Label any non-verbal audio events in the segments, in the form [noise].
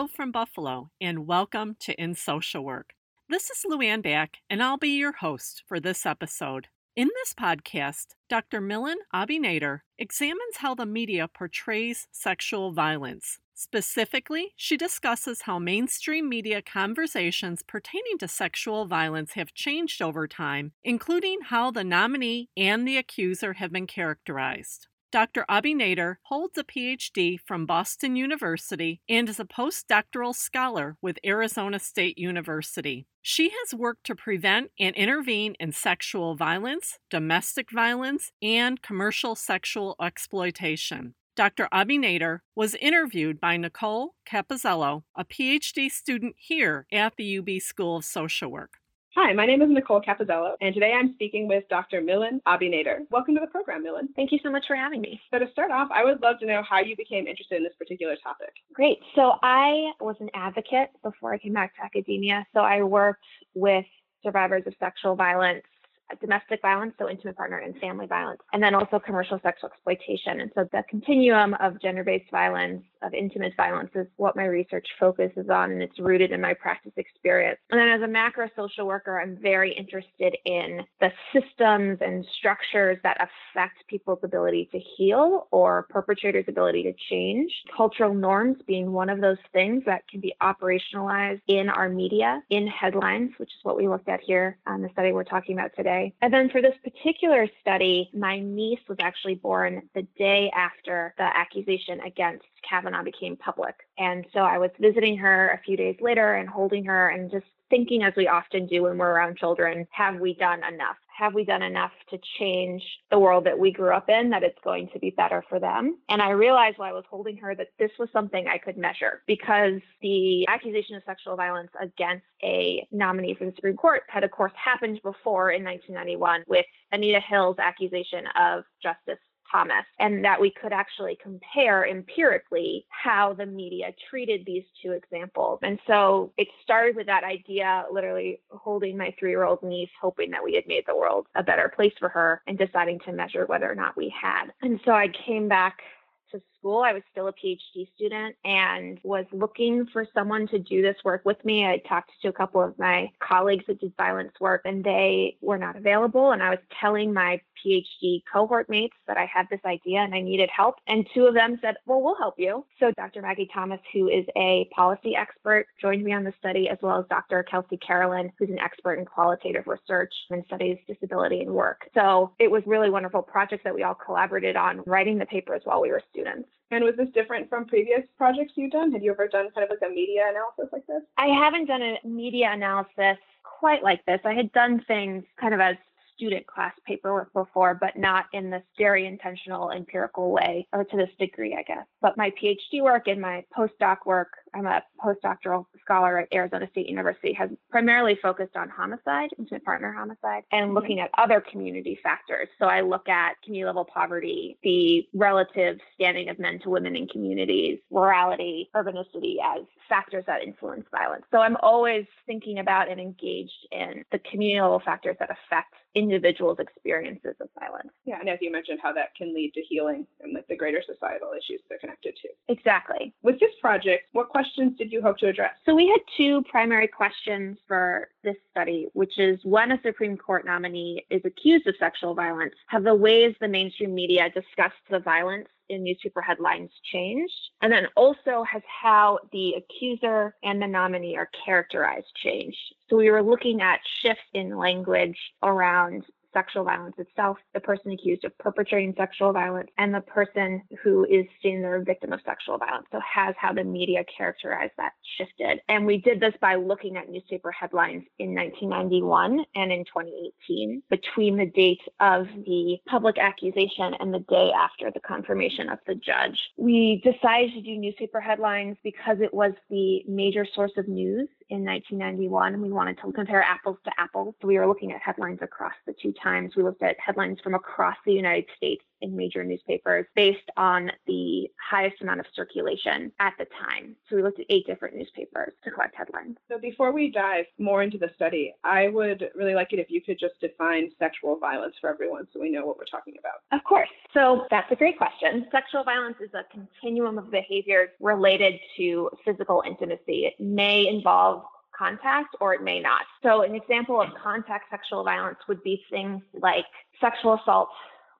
Hello from Buffalo, and welcome to In Social Work. This is Luann Back, and I'll be your host for this episode. In this podcast, Dr. Millan AbiNader examines how the media portrays sexual violence. Specifically, she discusses how mainstream media conversations pertaining to sexual violence have changed over time, including how the nominee and the accuser have been characterized. Dr. AbiNader holds a PhD from Boston University and is a postdoctoral scholar with Arizona State University. She has worked to prevent and intervene in sexual violence, domestic violence, and commercial sexual exploitation. Dr. AbiNader was interviewed by Nicole Capozzello, a PhD student here at the UB School of Social Work. Hi, my name is Nicole Capozzello, and today I'm speaking with Dr. Millan AbiNader. Welcome to the program, Millan. Thank you so much for having me. So to start off, I would love to know how you became interested in this particular topic. Great. So I was an advocate before I came back to academia. So I worked with survivors of sexual violence domestic violence, so intimate partner and family violence, and then also commercial sexual exploitation. And so the continuum of gender based violence, of intimate violence, is what my research focuses on, and it's rooted in my practice experience. And then as a macro social worker, I'm very interested in the systems and structures that affect people's ability to heal or perpetrators' ability to change. Cultural norms being one of those things that can be operationalized in our media, in headlines, which is what we looked at here on the study we're talking about today and then for this particular study, my niece was actually born the day after the accusation against Kavanaugh became public. And so I was visiting her a few days later and holding her and just thinking, as we often do when we're around children, have we done enough? Have we done enough to change the world that we grew up in that it's going to be better for them? And I realized while I was holding her that this was something I could measure because the accusation of sexual violence against a nominee for the Supreme Court had, of course, happened before in 1991 with Anita Hill's accusation of Justice Thomas, and that we could actually compare empirically how the media treated these two examples. And so it started with that idea, literally holding my three year old niece, hoping that we had made the world a better place for her, and deciding to measure whether or not we had. And so I came back to school. I was still a PhD student and was looking for someone to do this work with me. I talked to a couple of my colleagues that did violence work and they were not available. And I was telling my PhD cohort mates that I had this idea and I needed help. And two of them said, Well, we'll help you. So Dr. Maggie Thomas, who is a policy expert, joined me on the study, as well as Dr. Kelsey Carolan, who's an expert in qualitative research and studies disability and work. So it was really wonderful projects that we all collaborated on writing the papers while we were students. And was this different from previous projects you've done? Had you ever done kind of like a media analysis like this? I haven't done a media analysis quite like this. I had done things kind of as student class paperwork before, but not in this very intentional empirical way or to this degree, I guess. But my PhD work and my postdoc work, I'm a postdoctoral scholar at Arizona State University, has primarily focused on homicide, intimate partner homicide, and mm-hmm. looking at other community factors. So I look at community level poverty, the relative standing of men to women in communities, rurality, urbanicity as factors that influence violence. So I'm always thinking about and engaged in the community level factors that affect individuals' experiences of violence. Yeah, and as you mentioned, how that can lead to healing and like the greater societal issues they're connected to. Exactly. With this project, what questions did you hope to address? So we had two primary questions for this study, which is when a Supreme Court nominee is accused of sexual violence, have the ways the mainstream media discussed the violence in newspaper headlines changed? And then also has how the accuser and the nominee are characterized changed. So we were looking at shifts in language around sexual violence itself, the person accused of perpetrating sexual violence, and the person who is seen as a victim of sexual violence. So has how the media characterized that shifted. And we did this by looking at newspaper headlines in 1991 and in 2018 between the date of the public accusation and the day after the confirmation of the judge. We decided to do newspaper headlines because it was the major source of news in 1991 we wanted to compare apples to apples. So we were looking at headlines across the two times. We looked at headlines from across the United States in major newspapers based on the highest amount of circulation at the time. So we looked at eight different newspapers to collect headlines. So before we dive more into the study, I would really like it if you could just define sexual violence for everyone so we know what we're talking about. Of course. So that's a great question. Sexual violence is a continuum of behaviors related to physical intimacy. It may involve contact or it may not. So, an example of contact sexual violence would be things like sexual assault,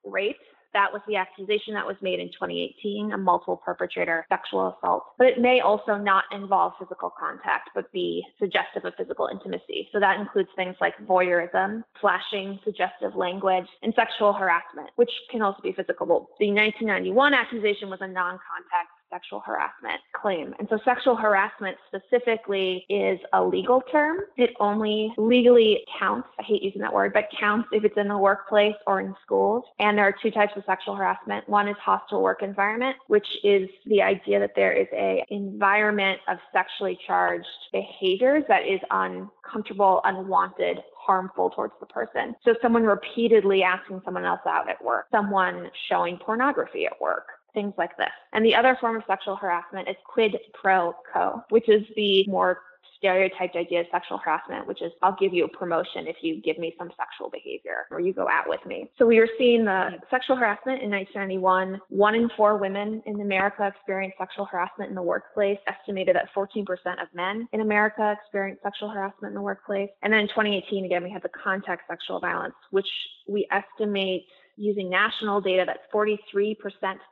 rape. That was the accusation that was made in 2018, a multiple perpetrator sexual assault. But it may also not involve physical contact, but be suggestive of physical intimacy. So that includes things like voyeurism, flashing suggestive language, and sexual harassment, which can also be physical. The 1991 accusation was a non contact sexual harassment claim. And so sexual harassment specifically is a legal term. It only legally counts, I hate using that word, but counts if it's in the workplace or in schools. And there are two types of sexual harassment. One is hostile work environment, which is the idea that there is a environment of sexually charged behaviors that is uncomfortable, unwanted, harmful towards the person. So someone repeatedly asking someone else out at work, someone showing pornography at work, things like this. And the other form of sexual harassment is quid pro quo, which is the more stereotyped idea of sexual harassment, which is I'll give you a promotion if you give me some sexual behavior or you go out with me. So we were seeing the sexual harassment in 1991. One in four women in America experienced sexual harassment in the workplace, estimated that 14% of men in America experienced sexual harassment in the workplace. And then in 2018, again, we had the contact sexual violence, which we estimate using national data that 43%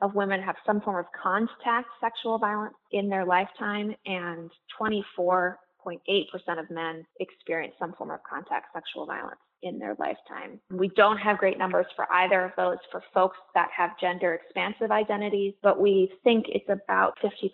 of women have some form of contact sexual violence in their lifetime and 24.8% of men experience some form of contact sexual violence in their lifetime. We don't have great numbers for either of those for folks that have gender expansive identities, but we think it's about 50%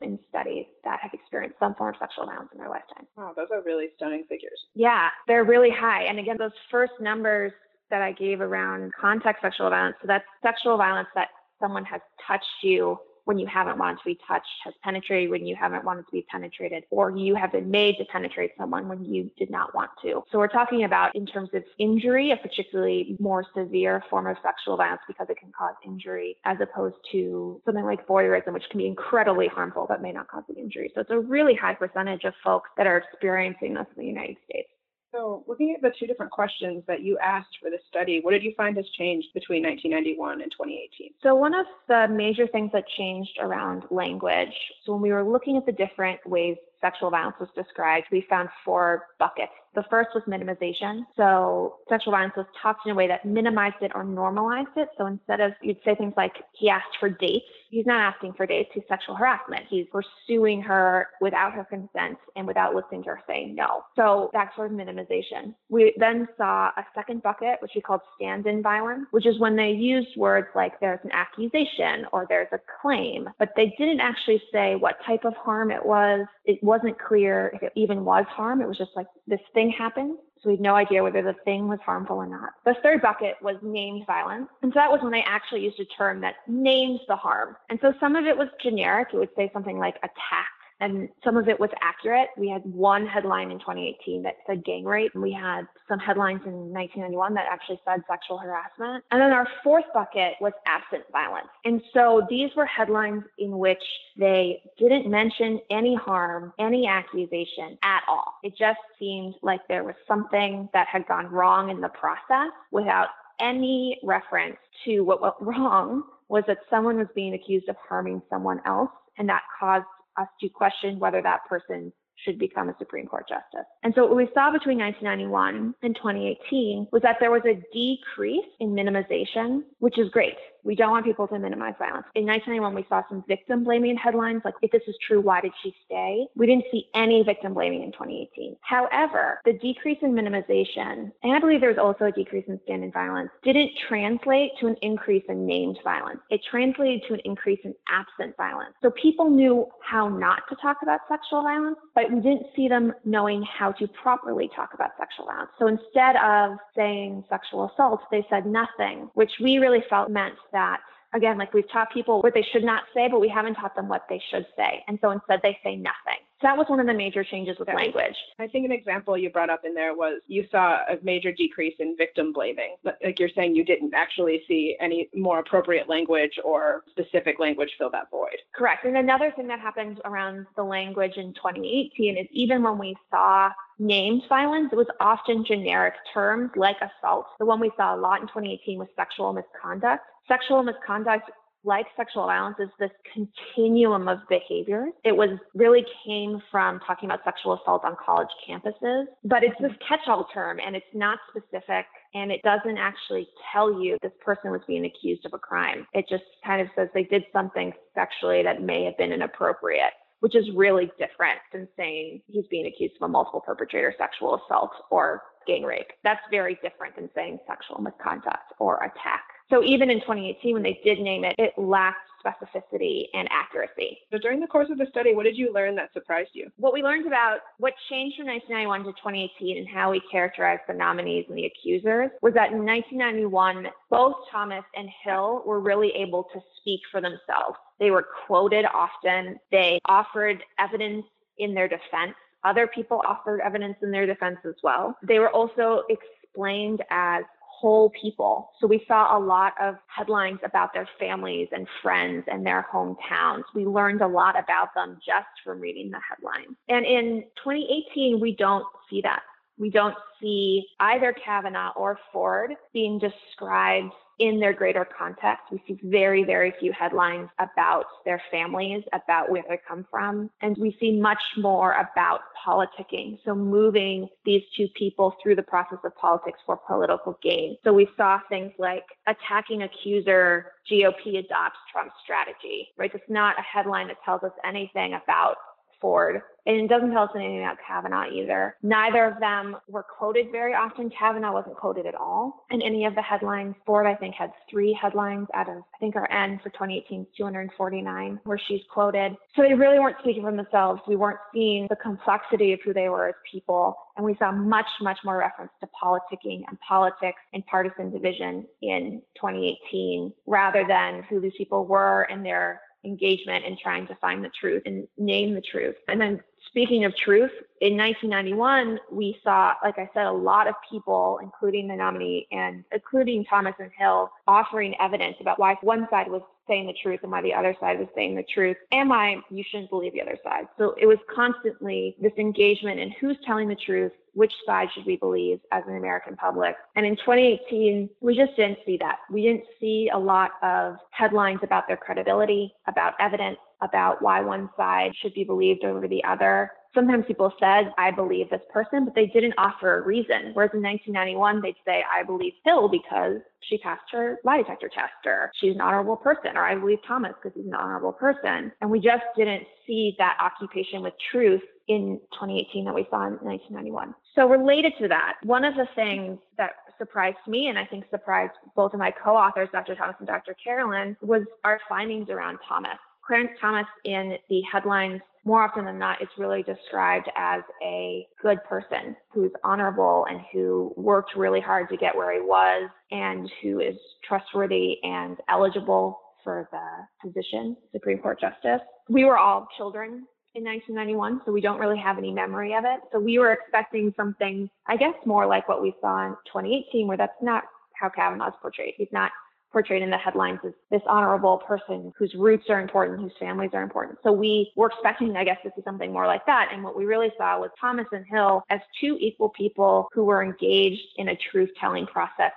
in studies that have experienced some form of sexual violence in their lifetime. Wow, those are really stunning figures. Yeah, they're really high. And again, those first numbers that I gave around contact sexual violence. So that's sexual violence that someone has touched you when you haven't wanted to be touched, has penetrated when you haven't wanted to be penetrated, or you have been made to penetrate someone when you did not want to. So we're talking about in terms of injury, a particularly more severe form of sexual violence because it can cause injury, as opposed to something like voyeurism, which can be incredibly harmful but may not cause the injury. So it's a really high percentage of folks that are experiencing this in the United States. So, looking at the two different questions that you asked for this study, what did you find has changed between 1991 and 2018? So, one of the major things that changed around language, so when we were looking at the different ways sexual violence was described, we found four buckets. The first was minimization. So sexual violence was talked in a way that minimized it or normalized it. So instead of, you'd say things like, he asked for dates, he's not asking for dates, he's sexual harassment. He's pursuing her without her consent and without listening to her saying no. So that's sort of minimization. We then saw a second bucket, which we called stand in violence, which is when they used words like there's an accusation or there's a claim, but they didn't actually say what type of harm it was. It wasn't clear if it even was harm. It was just like this thing happened. So we had no idea whether the thing was harmful or not. The third bucket was named violence. And so that was when they actually used a term that names the harm. And so some of it was generic. It would say something like attack and some of it was accurate. We had one headline in 2018 that said gang rape, and we had some headlines in 1991 that actually said sexual harassment. And then our fourth bucket was absent violence. And so these were headlines in which they didn't mention any harm, any accusation at all. It just seemed like there was something that had gone wrong in the process without any reference to what went [laughs] wrong was that someone was being accused of harming someone else and that caused us you question whether that person should become a Supreme Court justice. And so what we saw between 1991 and 2018 was that there was a decrease in minimization, which is great. We don't want people to minimize violence. In 1991, we saw some victim blaming headlines like, if this is true, why did she stay? We didn't see any victim blaming in 2018. However, the decrease in minimization, and I believe there was also a decrease in stand in violence, didn't translate to an increase in named violence. It translated to an increase in absent violence. So people knew how not to talk about sexual violence, but we didn't see them knowing how to properly talk about sexual violence. So instead of saying sexual assault, they said nothing, which we really felt meant that Again, like we've taught people what they should not say, but we haven't taught them what they should say. And so instead they say nothing. So that was one of the major changes with language. I think an example you brought up in there was you saw a major decrease in victim blaming. Like you're saying, you didn't actually see any more appropriate language or specific language fill that void. Correct. And another thing that happened around the language in 2018 is even when we saw named violence, it was often generic terms like assault. The one we saw a lot in 2018 was sexual misconduct. Sexual misconduct like sexual violence is this continuum of behaviors. It was really came from talking about sexual assault on college campuses, but it's this catch-all term and it's not specific and it doesn't actually tell you this person was being accused of a crime. It just kind of says they did something sexually that may have been inappropriate which is really different than saying he's being accused of a multiple perpetrator sexual assault or gang rape. That's very different than saying sexual misconduct or attack. So even in 2018, when they did name it, it lacked specificity and accuracy. So during the course of the study, what did you learn that surprised you? What we learned about what changed from 1991 to 2018 and how we characterized the nominees and the accusers was that in 1991, both Thomas and Hill were really able to speak for themselves. They were quoted often. They offered evidence in their defense. Other people offered evidence in their defense as well. They were also explained as whole people. So we saw a lot of headlines about their families and friends and their hometowns. We learned a lot about them just from reading the headlines. And in 2018, we don't see that. We don't see either Kavanaugh or Ford being described in their greater context. We see very, very few headlines about their families, about where they come from. And we see much more about politicking. So moving these two people through the process of politics for political gain. So we saw things like attacking accuser, GOP adopts Trump strategy, right? It's not a headline that tells us anything about Ford. And it doesn't tell us anything about Kavanaugh either. Neither of them were quoted very often. Kavanaugh wasn't quoted at all in any of the headlines. Ford, I think, had three headlines out of, I think, our N for 2018 249, where she's quoted. So they really weren't speaking for themselves. We weren't seeing the complexity of who they were as people. And we saw much, much more reference to politicking and politics and partisan division in 2018 rather than who these people were and their engagement in trying to find the truth and name the truth. And then speaking of truth, in 1991, we saw, like I said, a lot of people, including the nominee and including Thomas and Hill, offering evidence about why one side was saying the truth and why the other side was saying the truth and why you shouldn't believe the other side. So it was constantly this engagement in who's telling the truth, which side should we believe as an American public. And in 2018, we just didn't see that. We didn't see a lot of headlines about their credibility, about evidence, about why one side should be believed over the other sometimes people said, I believe this person, but they didn't offer a reason. Whereas in 1991, they'd say, I believe Hill because she passed her lie detector test, or she's an honorable person, or I believe Thomas because he's an honorable person. And we just didn't see that occupation with truth in 2018 that we saw in 1991. So, related to that, one of the things that surprised me and I think surprised both of my co authors, Dr. Thomas and Dr. Carolan, was our findings around Thomas. Clarence Thomas in the headlines more often than not, is really described as a good person who's honorable and who worked really hard to get where he was and who is trustworthy and eligible for the position, Supreme Court Justice. We were all children in 1991, so we don't really have any memory of it. So we were expecting something, I guess, more like what we saw in 2018, where that's not how Kavanaugh's portrayed. He's not portrayed in the headlines as this honorable person whose roots are important, whose families are important. So we were expecting, I guess, to see something more like that. And what we really saw was Thomas and Hill as two equal people who were engaged in a truth telling process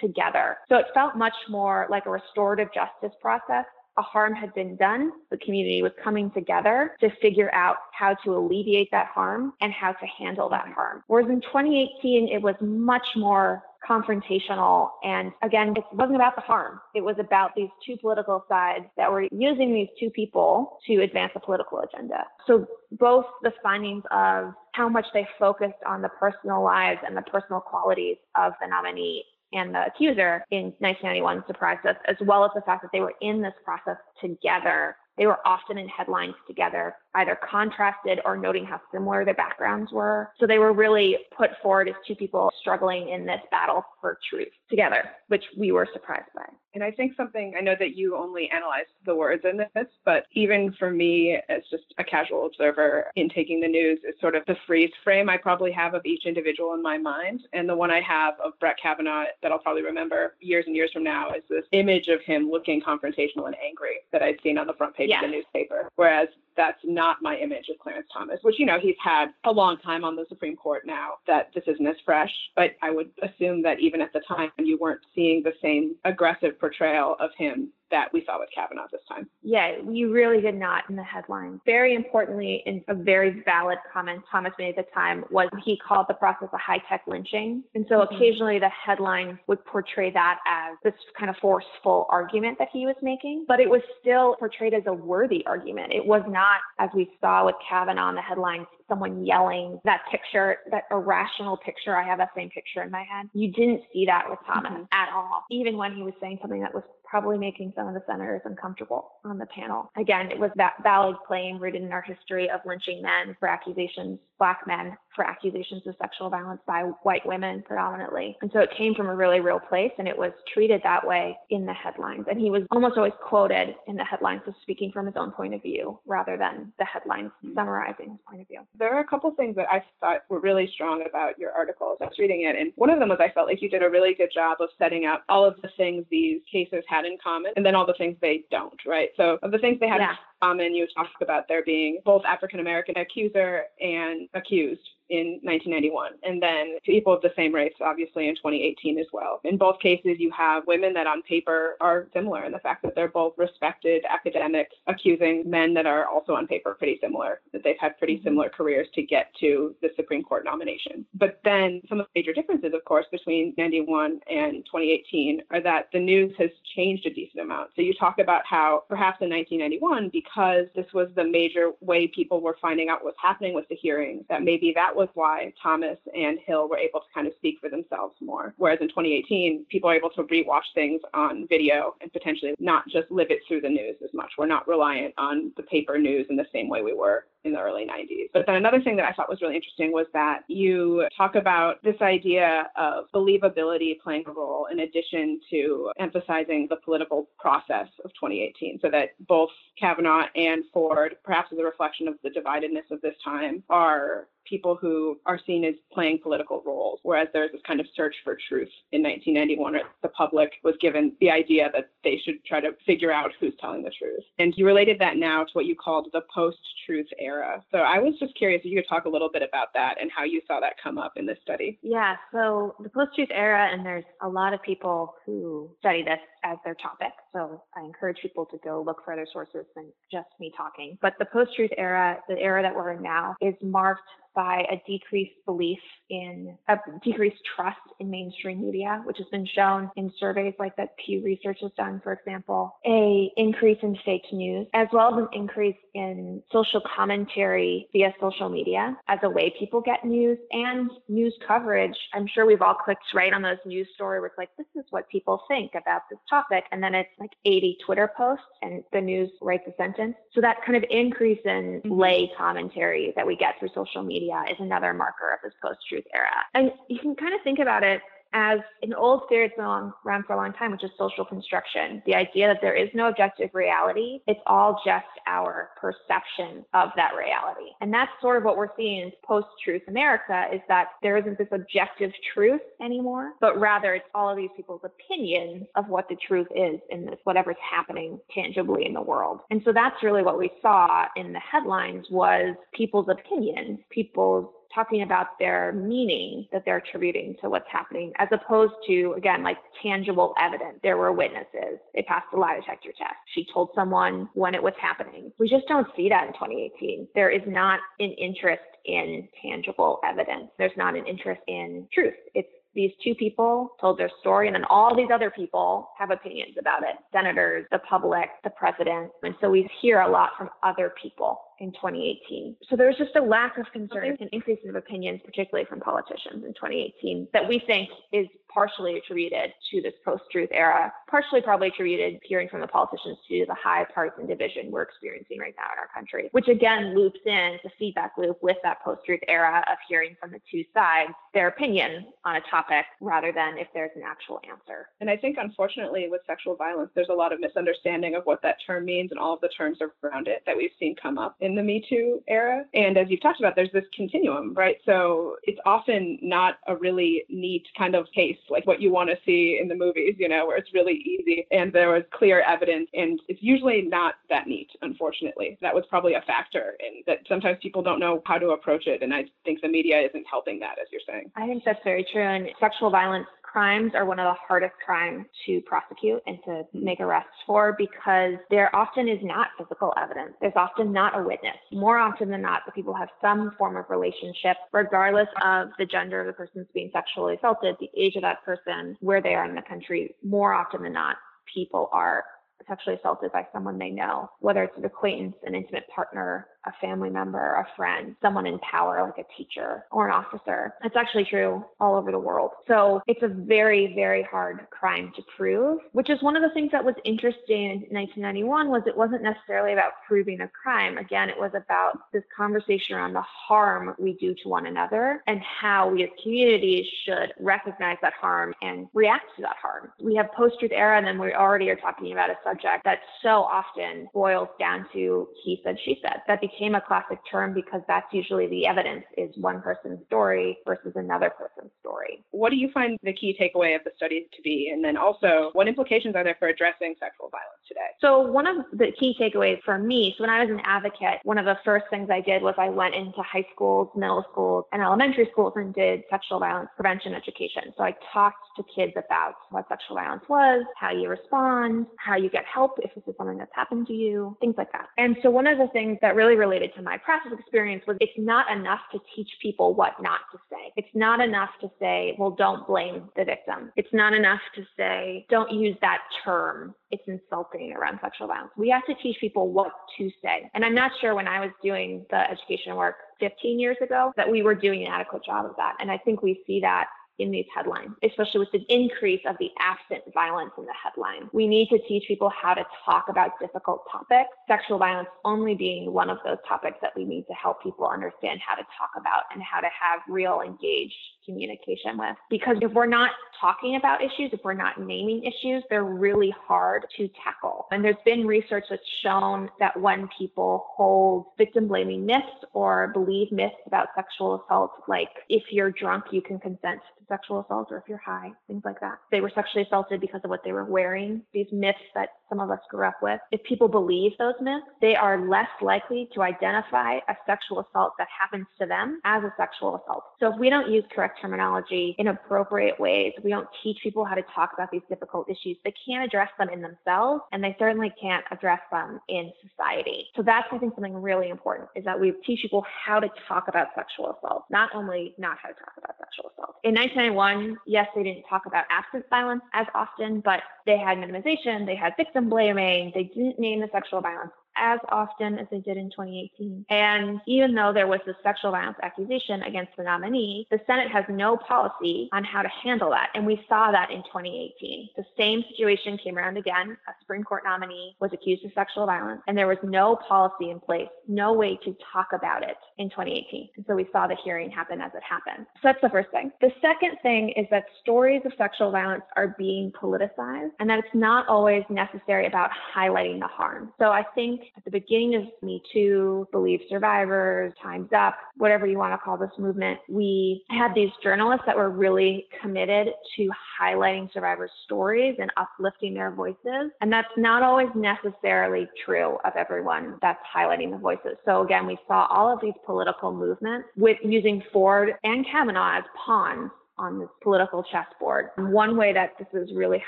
together. So it felt much more like a restorative justice process a harm had been done, the community was coming together to figure out how to alleviate that harm and how to handle that mm-hmm. harm. Whereas in 2018, it was much more confrontational. And again, it wasn't about the harm. It was about these two political sides that were using these two people to advance a political agenda. So both the findings of how much they focused on the personal lives and the personal qualities of the nominee and the accuser in 1991 surprised us, as well as the fact that they were in this process together. They were often in headlines together. Either contrasted or noting how similar their backgrounds were. So they were really put forward as two people struggling in this battle for truth together, which we were surprised by. And I think something, I know that you only analyzed the words in this, but even for me, as just a casual observer in taking the news, is sort of the freeze frame I probably have of each individual in my mind. And the one I have of Brett Kavanaugh that I'll probably remember years and years from now is this image of him looking confrontational and angry that I'd seen on the front page yeah. of the newspaper. Whereas that's not my image of Clarence Thomas, which, you know, he's had a long time on the Supreme Court now, that this isn't as fresh. But I would assume that even at the time, you weren't seeing the same aggressive portrayal of him that we saw with Kavanaugh this time. Yeah, we really did not in the headline. Very importantly, and a very valid comment Thomas made at the time was he called the process a high tech lynching. And so mm-hmm. occasionally the headline would portray that as this kind of forceful argument that he was making, but it was still portrayed as a worthy argument. It was not, as we saw with Kavanaugh in the headlines, someone yelling that picture, that irrational picture. I have that same picture in my head. You didn't see that with Thomas mm-hmm. at all, even when he was saying something that was probably making some of the senators uncomfortable on the panel. Again, it was that valid claim rooted in our history of lynching men for accusations, black men for accusations of sexual violence by white women predominantly. And so it came from a really real place and it was treated that way in the headlines. And he was almost always quoted in the headlines as speaking from his own point of view rather than the headlines hmm. summarizing his point of view. There are a couple things that I thought were really strong about your article as I was reading it. And one of them was I felt like you did a really good job of setting out all of the things these cases had had in common and then all the things they don't, right? So of the things they had yeah. Common, you talk about there being both African American accuser and accused in 1991, and then people of the same race, obviously, in 2018 as well. In both cases, you have women that on paper are similar in the fact that they're both respected academics accusing men that are also on paper pretty similar, that they've had pretty mm-hmm. similar careers to get to the Supreme Court nomination. But then some of the major differences, of course, between 91 and 2018 are that the news has changed a decent amount. So you talk about how perhaps in 1991, because this was the major way people were finding out what's happening with the hearings, that maybe that was why Thomas and Hill were able to kind of speak for themselves more. Whereas in 2018, people are able to rewatch things on video and potentially not just live it through the news as much. We're not reliant on the paper news in the same way we were in the early 90s. But then another thing that I thought was really interesting was that you talk about this idea of believability playing a role in addition to emphasizing the political process of 2018, so that both Kavanaugh and Ford, perhaps as a reflection of the dividedness of this time, are people who are seen as playing political roles, whereas there's this kind of search for truth in 1991, the public was given the idea that they should try to figure out who's telling the truth. And you related that now to what you called the post-truth era. So I was just curious if you could talk a little bit about that and how you saw that come up in this study. Yeah, so the post-truth era, and there's a lot of people who study this as their topic. So I encourage people to go look for other sources than just me talking. But the post-truth era, the era that we're in now, is marked by a decreased belief in a decreased trust in mainstream media, which has been shown in surveys like that Pew Research has done, for example, a increase in fake news, as well as an increase in social commentary via social media as a way people get news and news coverage. I'm sure we've all clicked right on those news stories where it's like, this is what people think about this topic. And then it's like 80 Twitter posts and the news writes a sentence. So that kind of increase in mm-hmm. lay commentary that we get through social media is another marker of this post-truth era. And you can kind of think about it as an old theory that's been around for a long time, which is social construction. The idea that there is no objective reality, it's all just our perception of that reality. And that's sort of what we're seeing in post-truth America is that there isn't this objective truth anymore, but rather it's all of these people's opinions of what the truth is in this, whatever's happening tangibly in the world. And so that's really what we saw in the headlines was people's opinions, people's talking about their meaning that they're attributing to what's happening, as opposed to, again, like tangible evidence. There were witnesses. They passed a lie detector test. She told someone when it was happening. We just don't see that in 2018. There is not an interest in tangible evidence. There's not an interest in truth. It's these two people told their story, and then all these other people have opinions about it senators, the public, the president. And so we hear a lot from other people in 2018. So there was just a lack of concern okay. and increase of opinions, particularly from politicians in 2018, that we think is partially attributed to this post-truth era, partially probably attributed hearing from the politicians to the high partisan division we're experiencing right now in our country, which again loops in the feedback loop with that post-truth era of hearing from the two sides their opinion on a topic rather than if there's an actual answer. And I think unfortunately with sexual violence, there's a lot of misunderstanding of what that term means and all of the terms around it that we've seen come up in the Me Too era. And as you've talked about, there's this continuum, right? So it's often not a really neat kind of case like what you want to see in the movies, you know, where it's really easy and there was clear evidence. And it's usually not that neat, unfortunately. That was probably a factor in that sometimes people don't know how to approach it. And I think the media isn't helping that, as you're saying. I think that's very true. And sexual violence crimes are one of the hardest crimes to prosecute and to make arrests for because there often is not physical evidence. There's often not a witness. More often than not, the people have some form of relationship, regardless of the gender of the person being sexually assaulted, the age of that person, where they are in the country. More often than not, people are sexually assaulted by someone they know, whether it's an acquaintance, an intimate partner, a family member, a friend, someone in power like a teacher or an officer. It's actually true all over the world. So it's a very, very hard crime to prove, which is one of the things that was interesting in 1991 was it wasn't necessarily about proving a crime. Again, it was about this conversation around the harm we do to one another and how we as communities should recognize that harm and react to that harm. We have post-truth era and then we already are talking about a subject that so often boils down to he said, she said. That became a classic term because that's usually the evidence is one person's story versus another person's story. What do you find the key takeaway of the study to be? And then also, what implications are there for addressing sexual violence today? So, one of the key takeaways for me, so when I was an advocate, one of the first things I did was I went into high schools, middle schools, and elementary schools and did sexual violence prevention education. So, I talked to kids about what sexual violence was, how you respond, how you get help if this is something that's happened to you, things like that. And so, one of the things that really related to my practice experience was it's not enough to teach people what not to say. It's not enough to say, well, don't blame the victim. It's not enough to say, don't use that term. It's insulting around sexual violence. We have to teach people what to say. And I'm not sure when I was doing the education work 15 years ago that we were doing an adequate job of that. And I think we see that in these headlines, especially with the increase of the absent violence in the headline. We need to teach people how to talk about difficult topics, sexual violence only being one of those topics that we need to help people understand how to talk about and how to have real engaged communication with. Because if we're not talking about issues, if we're not naming issues, they're really hard to tackle. And there's been research that's shown that when people hold victim blaming myths or believe myths about sexual assault, like if you're drunk, you can consent to sexual assault, or if you're high, things like that. They were sexually assaulted because of what they were wearing, these myths that some of us grew up with. If people believe those myths, they are less likely to identify a sexual assault that happens to them as a sexual assault. So if we don't use correct terminology in appropriate ways, we don't teach people how to talk about these difficult issues, they can't address them in themselves, and they certainly can't address them in society. So that's, I think, something really important is that we teach people how to talk about sexual assault, not only not how to talk about sexual assault. In 1991, yes, they didn't talk about absent violence as often, but they had minimization, they had victim blaming, they didn't name the sexual violence as often as they did in 2018. And even though there was a sexual violence accusation against the nominee, the Senate has no policy on how to handle that. And we saw that in 2018. The same situation came around again. A Supreme Court nominee was accused of sexual violence, and there was no policy in place, no way to talk about it in 2018. And so we saw the hearing happen as it happened. So that's the first thing. The second thing is that stories of sexual violence are being politicized, and that it's not always necessary about highlighting the harm. So I think at the beginning of Me Too, Believe Survivors, Time's Up, whatever you want to call this movement, we had these journalists that were really committed to highlighting survivors' stories and uplifting their voices. And that's not always necessarily true of everyone that's highlighting the voices. So again, we saw all of these political movements with using Ford and Kavanaugh as pawns on this political chessboard. One way that this is really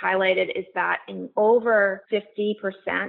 highlighted is that in over 50%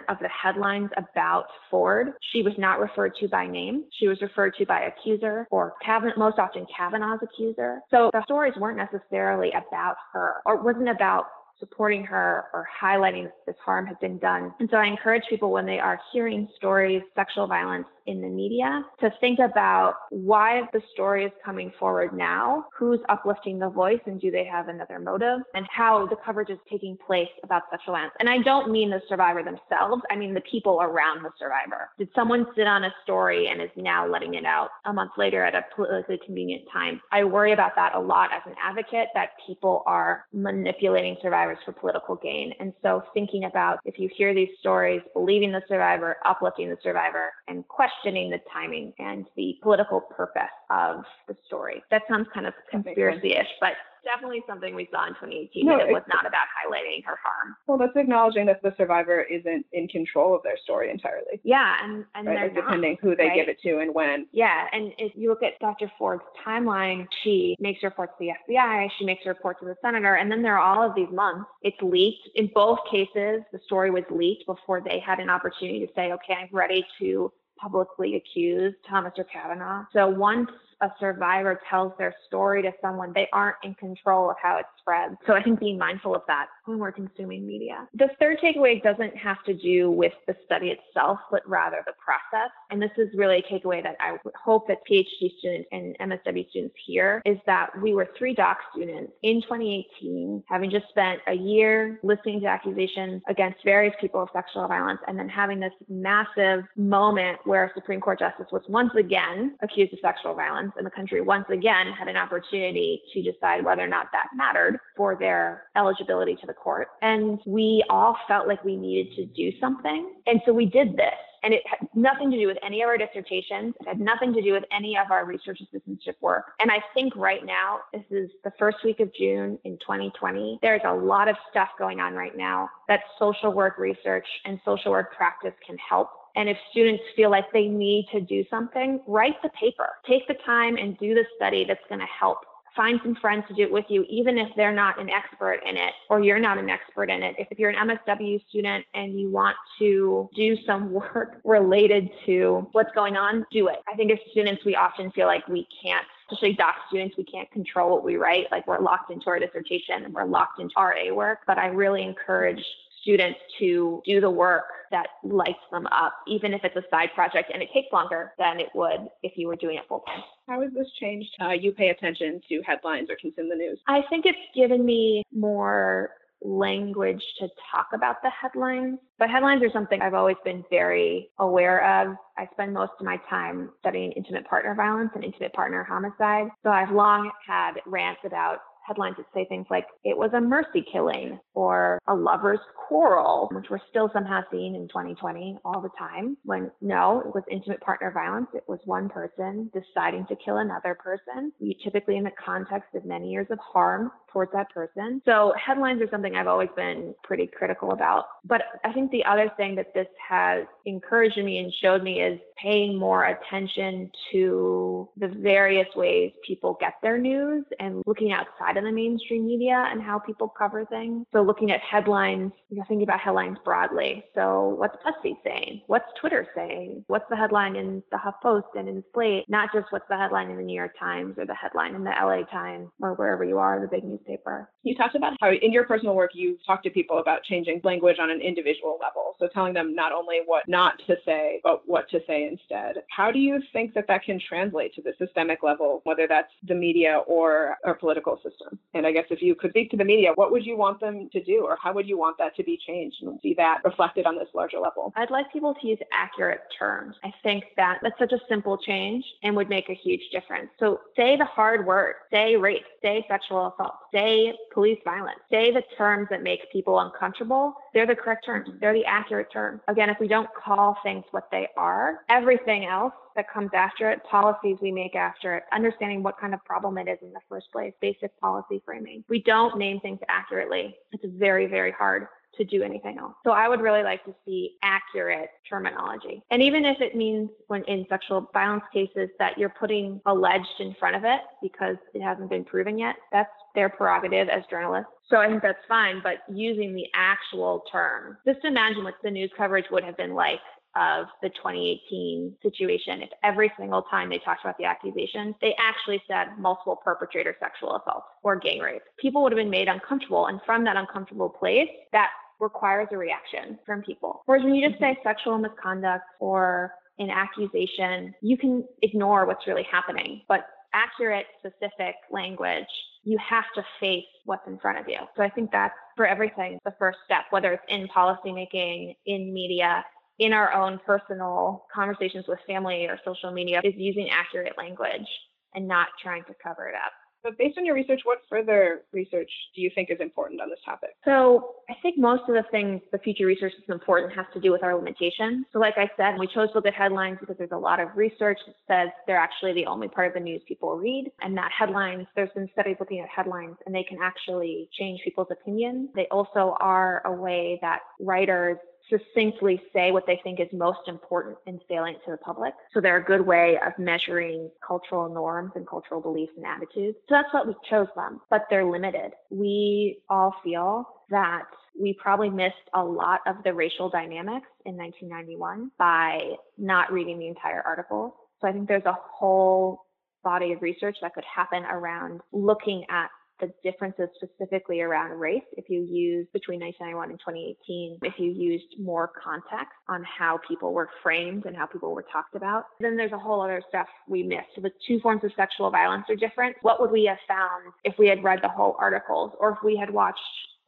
of the headlines about Ford, she was not referred to by name. She was referred to by accuser or most often Kavanaugh's accuser. So the stories weren't necessarily about her or wasn't about supporting her or highlighting this harm has been done. And so I encourage people when they are hearing stories, sexual violence in the media to think about why the story is coming forward now, who's uplifting the voice, and do they have another motive, and how the coverage is taking place about sexual violence. And I don't mean the survivor themselves, I mean the people around the survivor. Did someone sit on a story and is now letting it out a month later at a politically convenient time? I worry about that a lot as an advocate that people are manipulating survivors for political gain. And so thinking about if you hear these stories, believing the survivor, uplifting the survivor, and questioning the timing and the political purpose of the story. That sounds kind of conspiracy-ish, but definitely something we saw in 2018 no, and it was not about highlighting her harm. Well, that's acknowledging that the survivor isn't in control of their story entirely. Yeah, and, and right? like depending not, who they right? give it to and when. Yeah, and if you look at Dr. Ford's timeline, she makes reports to the FBI, she makes a report to the senator, and then there are all of these months. It's leaked. In both cases, the story was leaked before they had an opportunity to say, okay, I'm ready to publicly accused Thomas or Kavanaugh. So once a survivor tells their story to someone, they aren't in control of how it spreads. So I think being mindful of that when we're consuming media. The third takeaway doesn't have to do with the study itself, but rather the process. And this is really a takeaway that I hope that PhD students and MSW students hear is that we were three doc students in 2018, having just spent a year listening to accusations against various people of sexual violence, and then having this massive moment where a Supreme Court justice was once again accused of sexual violence, and the country once again had an opportunity to decide whether or not that mattered for their eligibility to the court. And we all felt like we needed to do something. And so we did this. And it had nothing to do with any of our dissertations. It had nothing to do with any of our research assistantship work. And I think right now, this is the first week of June in 2020. There's a lot of stuff going on right now that social work research and social work practice can help and if students feel like they need to do something, write the paper. Take the time and do the study that's going to help find some friends to do it with you, even if they're not an expert in it or you're not an expert in it. If you're an MSW student and you want to do some [laughs] work related to what's going on, do it. I think as students, we often feel like we can't especially doc students, we can't control what we write. Like we're locked into our dissertation and we're locked into RA work. But I really encourage students to do the work that lights them up, even if it's a side project and it takes longer than it would if you were doing it full time. How has this changed how you pay attention to headlines or consume the news? I think it's given me more language to talk about the headlines. But headlines are something I've always been very aware of. I spend most of my time studying intimate partner violence and intimate partner homicide. So I've long had rants about headlines that say things like, it was a mercy killing or a lover's quarrel, which we're still somehow seeing in 2020 all the time. When no, it was intimate partner violence. It was one person deciding to kill another person, typically in the context of many years of harm towards that person. So headlines are something I've always been pretty critical about. But I think the other thing that this has encouraged me and showed me is paying more attention to the various ways people get their news and looking outside of the mainstream media and how people cover things. So looking at headlines, you know, thinking about headlines broadly. So what's BuzzFeed saying? What's Twitter saying? What's the headline in the HuffPost and in Slate? Not just what's the headline in the New York Times or the headline in the LA Times or wherever you are, the big newspaper. You talked about how in your personal work you've talked to people about changing language on an individual level. So telling them not only what not to say, but what to say instead. How do you think that that can translate to the systemic level, whether that's the media or our political system? And I guess if you could speak to the media, what would you want them to do, or how would you want that to be changed and see that reflected on this larger level? I'd like people to use accurate terms. I think that that's such a simple change and would make a huge difference. So say the hard word, say rape, say sexual assault, say police violence, say the terms that make people uncomfortable. They're the correct terms. They're the accurate terms. Again, if we don't call things what they are, everything else that comes after it, policies we make after it, understanding what kind of problem it is in the first place, basic policy framing. We don't name things accurately. It's very, very hard to do anything else. So I would really like to see accurate terminology. And even if it means when in sexual violence cases that you're putting alleged in front of it because it hasn't been proven yet, that's their prerogative as journalists. So I think that's fine, but using the actual term, just imagine what the news coverage would have been like of the 2018 situation, if every single time they talked about the accusation, they actually said multiple perpetrator sexual assault or gang rape, people would have been made uncomfortable. And from that uncomfortable place, that requires a reaction from people. Whereas when you just say mm-hmm. sexual misconduct or an accusation, you can ignore what's really happening. But accurate, specific language, you have to face what's in front of you. So I think that's for everything the first step, whether it's in policymaking, in media, in our own personal conversations with family or social media, is using accurate language and not trying to cover it up. But based on your research, what further research do you think is important on this topic? So I think most of the things, the future research is important has to do with our limitations. So like I said, we chose to look at headlines because there's a lot of research that says they're actually the only part of the news people read. And that headlines, there's been studies looking at headlines and they can actually change people's opinions. They also are a way that writers succinctly say what they think is most important and salient to the public. So they're a good way of measuring cultural norms and cultural beliefs and attitudes. So that's what we chose them, but they're limited. We all feel that we probably missed a lot of the racial dynamics in 1991 by not reading the entire article. So I think there's a whole body of research that could happen around looking at the differences specifically around race if you use between 1991 and 2018 if you used more context on how people were framed and how people were talked about then there's a whole other stuff we missed. So the two forms of sexual violence are different. What would we have found if we had read the whole articles or if we had watched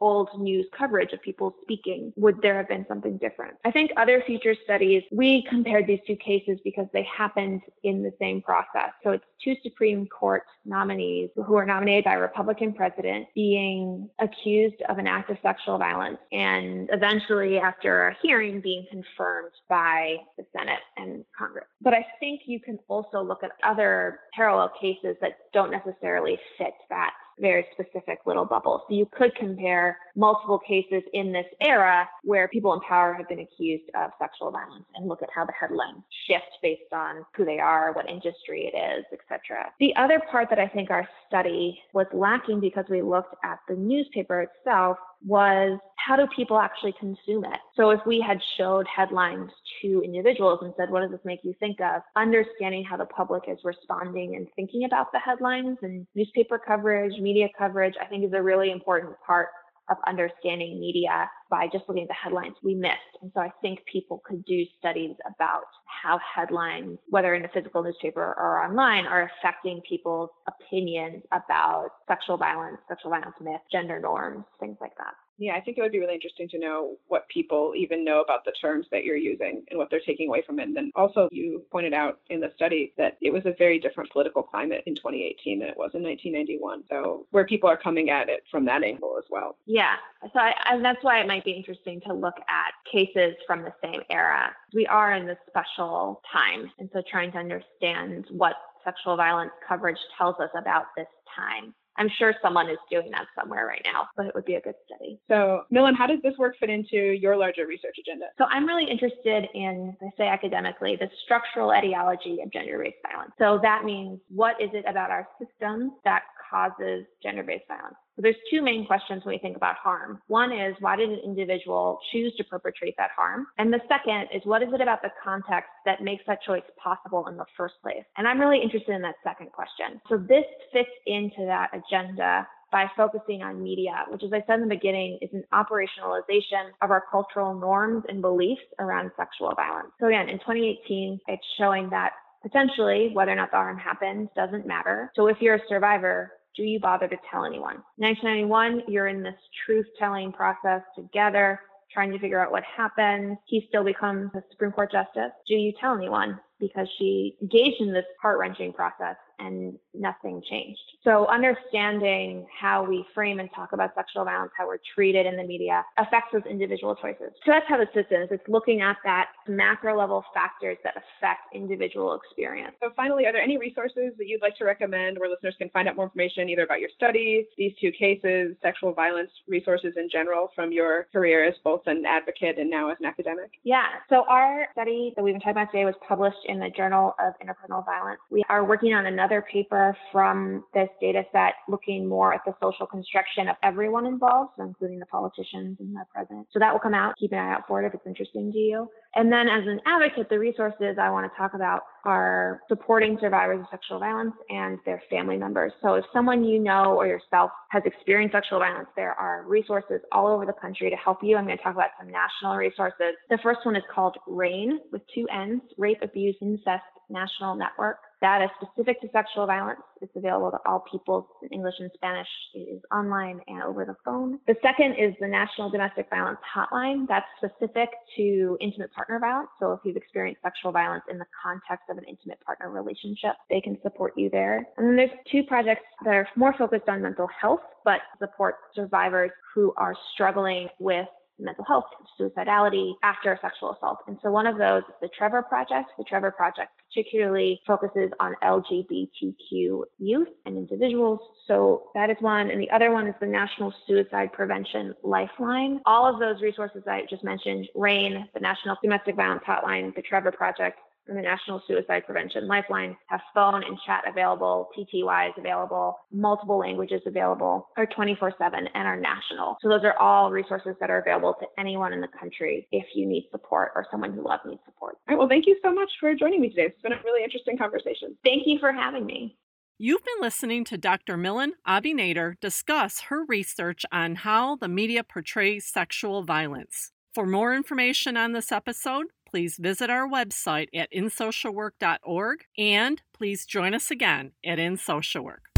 old news coverage of people speaking, would there have been something different? I think other future studies, we compared these two cases because they happened in the same process. So it's two Supreme Court nominees who are nominated by a Republican president being accused of an act of sexual violence and eventually after a hearing being confirmed by the Senate and Congress. But I think you can also look at other parallel cases that don't necessarily fit that very specific little bubble. So you could compare multiple cases in this era where people in power have been accused of sexual violence and look at how the headlines shift based on who they are, what industry it is, etc. The other part that I think our study was lacking because we looked at the newspaper itself was how do people actually consume it? So if we had showed headlines to individuals and said, what does this make you think of? Understanding how the public is responding and thinking about the headlines and newspaper coverage, media coverage, I think is a really important part of understanding media by just looking at the headlines we missed. And so I think people could do studies about how headlines, whether in a physical newspaper or online, are affecting people's opinions about sexual violence, sexual violence myths, gender norms, things like that. Yeah, I think it would be really interesting to know what people even know about the terms that you're using and what they're taking away from it. And then also, you pointed out in the study that it was a very different political climate in 2018 than it was in 1991. So, where people are coming at it from that angle as well. Yeah. So, I, and that's why it might be interesting to look at cases from the same era. We are in this special time. And so, trying to understand what sexual violence coverage tells us about this time. I'm sure someone is doing that somewhere right now, but it would be a good study. So, Millan, how does this work fit into your larger research agenda? So, I'm really interested in, I say academically, the structural etiology of gender based violence. So, that means what is it about our systems that causes gender based violence? So there's two main questions when we think about harm. One is why did an individual choose to perpetrate that harm? And the second is what is it about the context that makes that choice possible in the first place? And I'm really interested in that second question. So this fits into that agenda by focusing on media, which, as I said in the beginning, is an operationalization of our cultural norms and beliefs around sexual violence. So, again, in 2018, it's showing that potentially whether or not the harm happens doesn't matter. So, if you're a survivor, do you bother to tell anyone? 1991, you're in this truth telling process together, trying to figure out what happened. He still becomes a Supreme Court justice. Do you tell anyone? Because she engaged in this heart wrenching process and nothing changed. So understanding how we frame and talk about sexual violence, how we're treated in the media affects those individual choices. So that's how the system is. It's looking at that macro level factors that affect individual experience. So finally, are there any resources that you'd like to recommend where listeners can find out more information either about your study, these two cases, sexual violence resources in general from your career as both an advocate and now as an academic? Yeah. So our study that we've been talking about today was published in the Journal of Interpersonal Violence. We are working on another paper from this data set looking more at the social construction of everyone involved, so including the politicians and the president. So that will come out. Keep an eye out for it if it's interesting to you. And then as an advocate, the resources I want to talk about are supporting survivors of sexual violence and their family members. So if someone you know or yourself has experienced sexual violence, there are resources all over the country to help you. I'm going to talk about some national resources. The first one is called RAINN with two N's, Rape, Abuse, Incest National Network. That is specific to sexual violence. It's available to all people in English and Spanish. It is online and over the phone. The second is the National Domestic Violence Hotline. That's specific to intimate partner violence. So if you've experienced sexual violence in the context of an intimate partner relationship, they can support you there. And then there's two projects that are more focused on mental health, but support survivors who are struggling with mental health, suicidality after sexual assault. And so one of those is the Trevor Project. The Trevor Project particularly focuses on LGBTQ youth and individuals. So that is one. And the other one is the National Suicide Prevention Lifeline. All of those resources I just mentioned, RAINN, the National Domestic Violence Hotline, the Trevor Project, and the National Suicide Prevention Lifeline have phone and chat available, TTY is available, multiple languages available, are 24 7 and are national. So those are all resources that are available to anyone in the country if you need support or someone you love needs support. All right. Well, thank you so much for joining me today. It's been a really interesting conversation. Thank you for having me. You've been listening to Dr. Millan AbiNader discuss her research on how the media portrays sexual violence. For more information on this episode, please visit our website at insocialwork.org and please join us again at In Social Work.